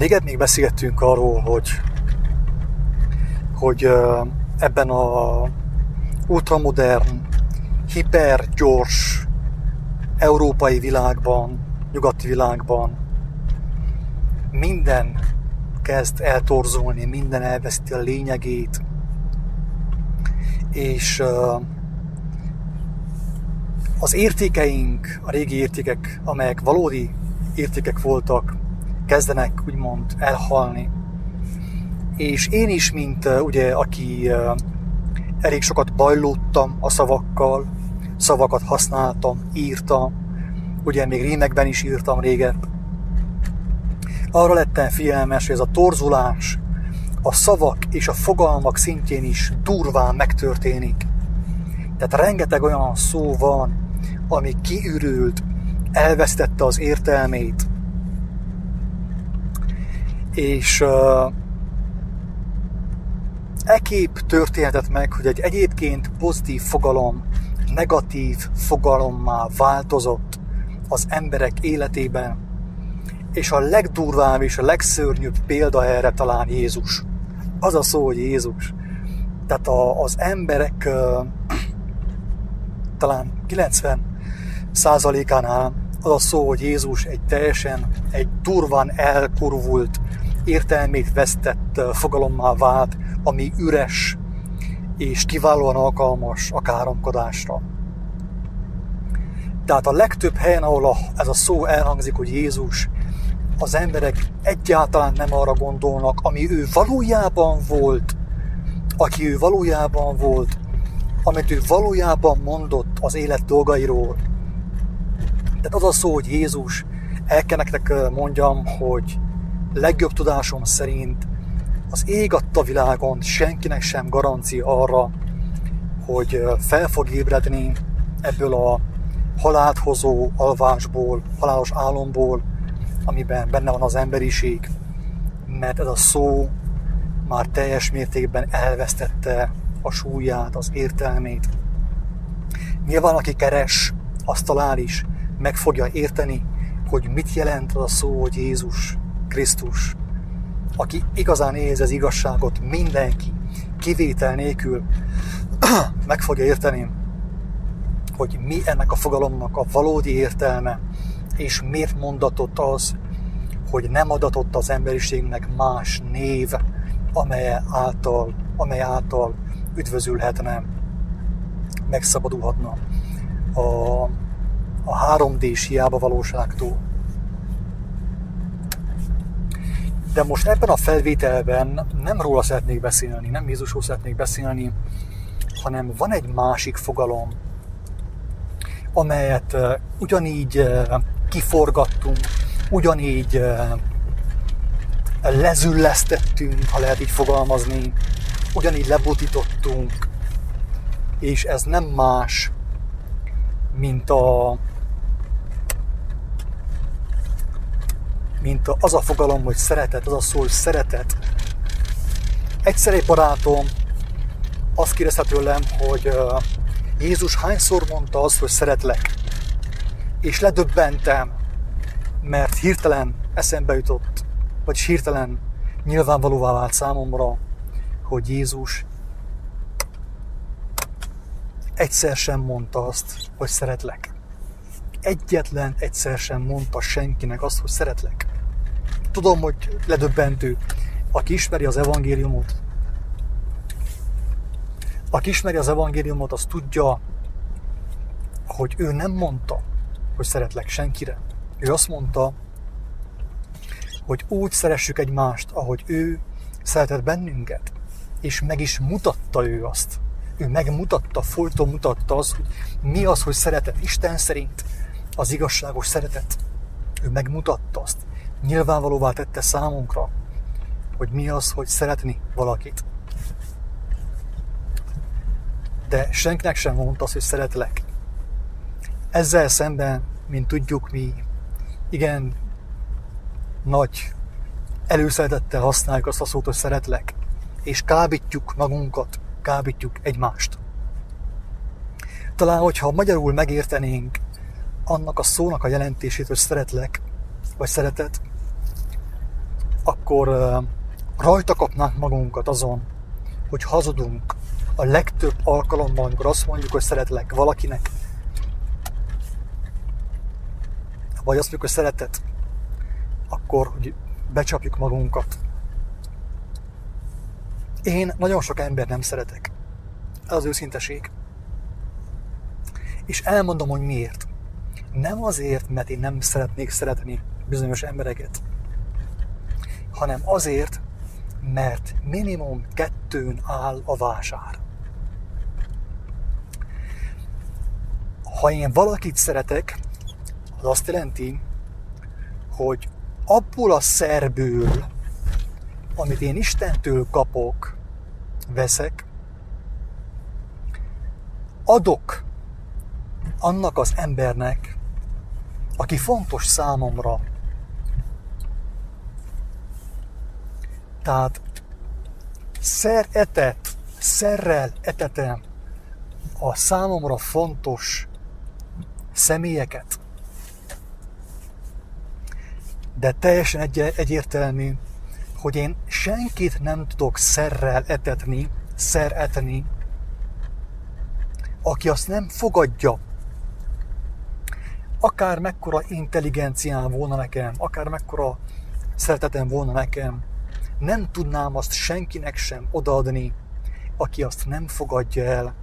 Régen még beszéltünk arról, hogy, hogy ebben a ultramodern, hipergyors európai világban, nyugati világban minden kezd eltorzulni, minden elveszti a lényegét, és az értékeink, a régi értékek, amelyek valódi értékek voltak, kezdenek úgymond elhalni. És én is, mint ugye, aki elég sokat bajlódtam a szavakkal, szavakat használtam, írtam, ugye még rímekben is írtam régen. Arra lettem figyelmes, hogy ez a torzulás a szavak és a fogalmak szintjén is durván megtörténik. Tehát rengeteg olyan szó van, ami kiürült, elvesztette az értelmét, és uh, ekép történhetett meg, hogy egy egyébként pozitív fogalom negatív fogalommá változott az emberek életében, és a legdurvább és a legszörnyűbb példa erre talán Jézus. Az a szó, hogy Jézus. Tehát a, az emberek uh, talán 90 százalékánál az a szó, hogy Jézus egy teljesen, egy durván elkurvult, értelmét vesztett fogalommá vált, ami üres és kiválóan alkalmas a káromkodásra. Tehát a legtöbb helyen, ahol ez a szó elhangzik, hogy Jézus, az emberek egyáltalán nem arra gondolnak, ami ő valójában volt, aki ő valójában volt, amit ő valójában mondott az élet dolgairól. Tehát az a szó, hogy Jézus, el kell nektek mondjam, hogy legjobb tudásom szerint az ég adta világon senkinek sem garancia arra, hogy fel fog ébredni ebből a halált hozó alvásból, halálos álomból, amiben benne van az emberiség, mert ez a szó már teljes mértékben elvesztette a súlyát, az értelmét. Nyilván, aki keres, azt talál is, meg fogja érteni, hogy mit jelent az a szó, hogy Jézus Krisztus. Aki igazán érzi az igazságot, mindenki, kivétel nélkül meg fogja érteni, hogy mi ennek a fogalomnak a valódi értelme, és miért mondatott az, hogy nem adatott az emberiségnek más név, amely által, amely által üdvözülhetne, megszabadulhatna a, a 3D-s hiába valóságtól. De most ebben a felvételben nem róla szeretnék beszélni, nem Jézusról szeretnék beszélni, hanem van egy másik fogalom, amelyet ugyanígy kiforgattunk, ugyanígy lezüllesztettünk, ha lehet így fogalmazni, ugyanígy lebutítottunk, és ez nem más, mint a mint az a fogalom, hogy szeretet, az a szó, hogy szeretet. Egyszer egy barátom azt kérdezte tőlem, hogy Jézus hányszor mondta azt, hogy szeretlek. És ledöbbentem, mert hirtelen eszembe jutott, vagy hirtelen nyilvánvalóvá vált számomra, hogy Jézus egyszer sem mondta azt, hogy szeretlek. Egyetlen egyszer sem mondta senkinek azt, hogy szeretlek. Tudom, hogy ledöbbentő. Aki ismeri az evangéliumot, aki ismeri az evangéliumot, az tudja, hogy ő nem mondta, hogy szeretlek senkire. Ő azt mondta, hogy úgy szeressük egymást, ahogy ő szeretett bennünket, és meg is mutatta ő azt. Ő megmutatta, folyton mutatta az, hogy mi az, hogy szeretet Isten szerint, az igazságos szeretet. Ő megmutatta azt. Nyilvánvalóvá tette számunkra, hogy mi az, hogy szeretni valakit. De senkinek sem mondta azt, hogy szeretlek. Ezzel szemben, mint tudjuk mi, igen, nagy előszeretettel használjuk azt a szót, hogy szeretlek, és kábítjuk magunkat, kábítjuk egymást. Talán, hogyha magyarul megértenénk annak a szónak a jelentését, hogy szeretlek, vagy szeretet, akkor rajta kapnánk magunkat azon, hogy hazudunk a legtöbb alkalommal, amikor azt mondjuk, hogy szeretlek valakinek, vagy azt mondjuk, hogy szeretet, akkor hogy becsapjuk magunkat. Én nagyon sok ember nem szeretek. Ez az őszinteség. És elmondom, hogy miért. Nem azért, mert én nem szeretnék szeretni bizonyos embereket, hanem azért, mert minimum kettőn áll a vásár. Ha én valakit szeretek, az azt jelenti, hogy abból a szerből, amit én Istentől kapok, veszek, adok annak az embernek, aki fontos számomra. Tehát szer etet, szerrel etetem a számomra fontos személyeket. De teljesen egy- egyértelmű, hogy én senkit nem tudok szerrel etetni, szer etni, aki azt nem fogadja. Akár mekkora intelligenciám volna nekem, akár mekkora szeretetem volna nekem, nem tudnám azt senkinek sem odaadni, aki azt nem fogadja el,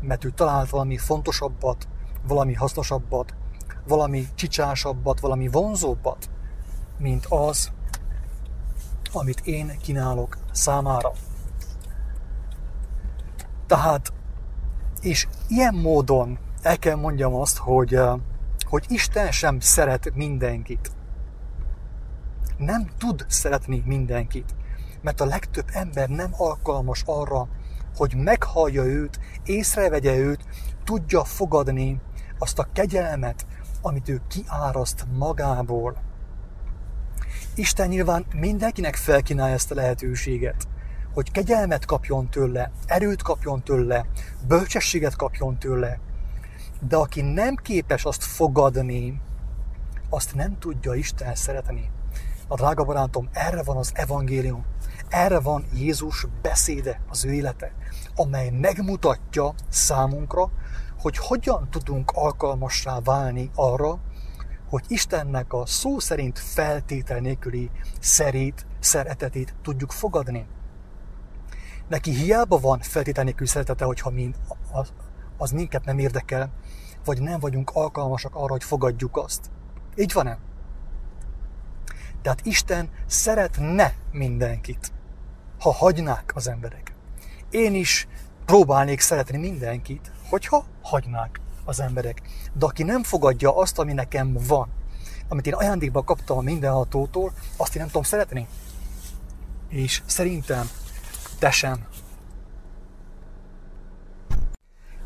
mert ő talált valami fontosabbat, valami hasznosabbat, valami csicsásabbat, valami vonzóbbat, mint az, amit én kínálok számára. Tehát, és ilyen módon el kell mondjam azt, hogy, hogy Isten sem szeret mindenkit. Nem tud szeretni mindenkit, mert a legtöbb ember nem alkalmas arra, hogy meghallja őt, észrevegye őt, tudja fogadni azt a kegyelmet, amit ő kiáraszt magából. Isten nyilván mindenkinek felkínálja ezt a lehetőséget, hogy kegyelmet kapjon tőle, erőt kapjon tőle, bölcsességet kapjon tőle. De aki nem képes azt fogadni, azt nem tudja Isten szeretni. A drága barátom, erre van az evangélium, erre van Jézus beszéde, az ő élete, amely megmutatja számunkra, hogy hogyan tudunk alkalmassá válni arra, hogy Istennek a szó szerint feltétel nélküli szerét, szeretetét tudjuk fogadni. Neki hiába van feltétel nélküli szeretete, hogyha mi, az, az minket nem érdekel, vagy nem vagyunk alkalmasak arra, hogy fogadjuk azt. Így van-e? Tehát Isten szeretne mindenkit, ha hagynák az emberek. Én is próbálnék szeretni mindenkit, hogyha hagynák az emberek. De aki nem fogadja azt, ami nekem van, amit én ajándékban kaptam a mindenhatótól, azt én nem tudom szeretni. És szerintem te sem.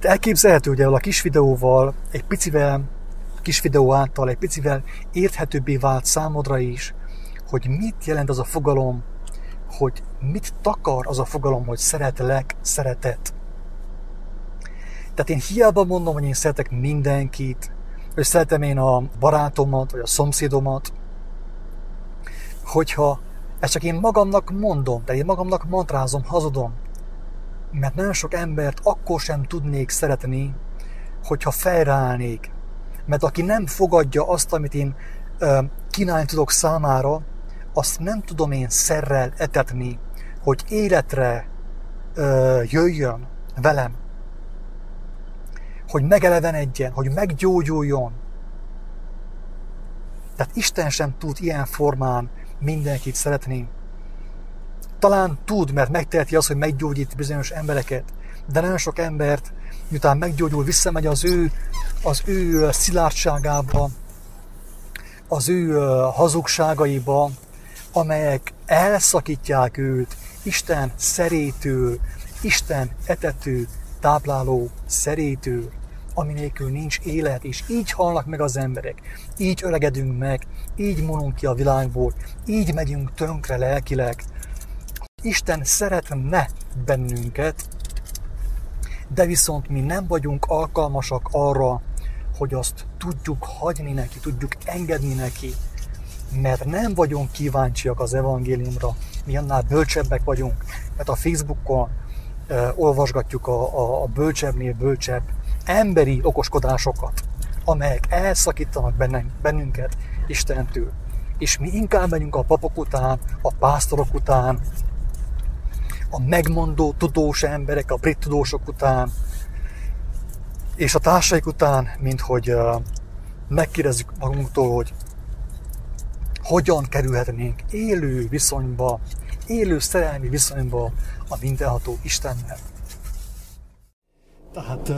De elképzelhető, hogy a kis videóval, egy picivel, kis videó által egy picivel érthetőbbé vált számodra is, hogy mit jelent az a fogalom, hogy mit takar az a fogalom, hogy szeretlek, szeretet. Tehát én hiába mondom, hogy én szeretek mindenkit, hogy szeretem én a barátomat, vagy a szomszédomat, hogyha ezt csak én magamnak mondom, de én magamnak mantrázom, hazudom, mert nagyon sok embert akkor sem tudnék szeretni, hogyha felrállnék. Mert aki nem fogadja azt, amit én kínálni tudok számára, azt nem tudom én szerrel etetni, hogy életre ö, jöjjön velem hogy megelevenedjen, hogy meggyógyuljon. Tehát Isten sem tud ilyen formán mindenkit szeretni. Talán tud, mert megteheti azt, hogy meggyógyít bizonyos embereket, de nagyon sok embert, miután meggyógyul, visszamegy az ő, az ő szilárdságába, az ő hazugságaiba, amelyek elszakítják őt Isten szerétől, Isten etető, tápláló szerétől ami nélkül nincs élet, és így halnak meg az emberek, így öregedünk meg, így monunk ki a világból, így megyünk tönkre lelkileg. Isten szeretne bennünket, de viszont mi nem vagyunk alkalmasak arra, hogy azt tudjuk hagyni neki, tudjuk engedni neki, mert nem vagyunk kíváncsiak az evangéliumra, mi annál bölcsebbek vagyunk, mert a Facebookon uh, olvasgatjuk a, a, a bölcsebbnél bölcsebb emberi okoskodásokat, amelyek elszakítanak bennünket Istentől. És mi inkább megyünk a papok után, a pásztorok után, a megmondó tudós emberek, a brit tudósok után, és a társaik után, mint hogy megkérdezzük magunktól, hogy hogyan kerülhetnénk élő viszonyba, élő szerelmi viszonyba a mindenható Istennel. Tehát uh,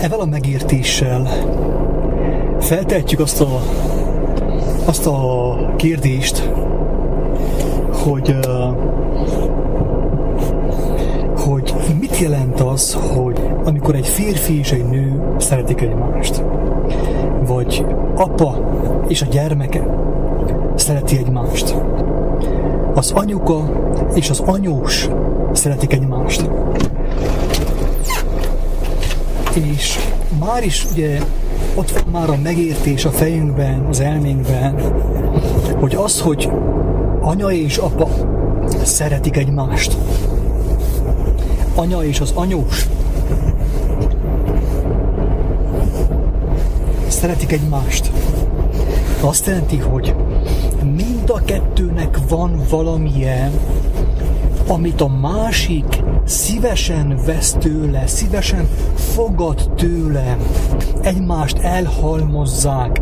ezzel a megértéssel feltehetjük azt a, azt a kérdést, hogy uh, hogy mit jelent az, hogy amikor egy férfi és egy nő szeretik egymást, vagy apa és a gyermeke szereti egymást, az anyuka és az anyós szeretik egymást. És már is ugye ott van már a megértés a fejünkben, az elménkben, hogy az, hogy anya és apa szeretik egymást, anya és az anyós szeretik egymást. Azt jelenti, hogy mind a kettőnek van valamilyen, amit a másik szívesen vesz tőle, szívesen fogad tőle, egymást elhalmozzák,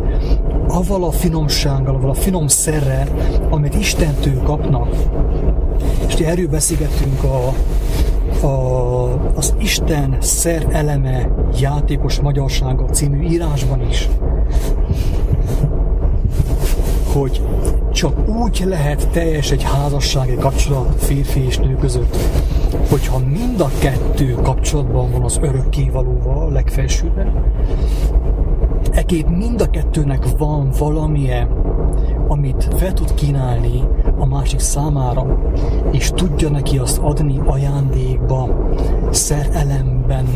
avval a finomsággal, avval a finom szerrel, amit Istentől kapnak. És erről beszélgettünk a a, az Isten szer eleme játékos magyarsága című írásban is, hogy csak úgy lehet teljes egy házassági kapcsolat férfi és nő között, hogyha mind a kettő kapcsolatban van az örökkévalóval legfelsőben, ekép mind a kettőnek van valamilyen, amit fel tud kínálni a másik számára, és tudja neki azt adni ajándékba, szerelemben.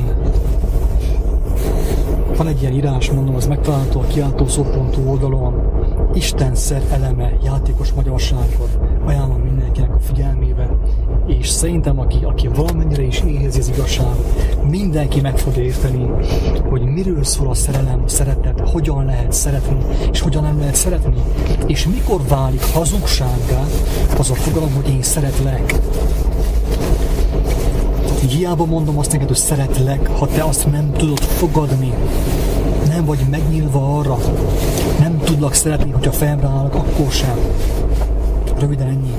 Van egy ilyen írás, mondom, az megtalálható a kiáltószó.hu oldalon. Isten szer eleme, játékos magyarságot ajánlom mindenkinek a figyelmébe, és szerintem aki, aki valamennyire is érzi az igazságot, mindenki meg fog érteni, hogy miről szól a szerelem, a szeretet, hogyan lehet szeretni, és hogyan nem lehet szeretni, és mikor válik hazugsággá az a fogalom, hogy én szeretlek. Hiába mondom azt neked, hogy szeretlek, ha te azt nem tudod fogadni, nem vagy megnyílva arra, nem tudlak szeretni, hogyha fejemre állok, akkor sem. Röviden ennyi.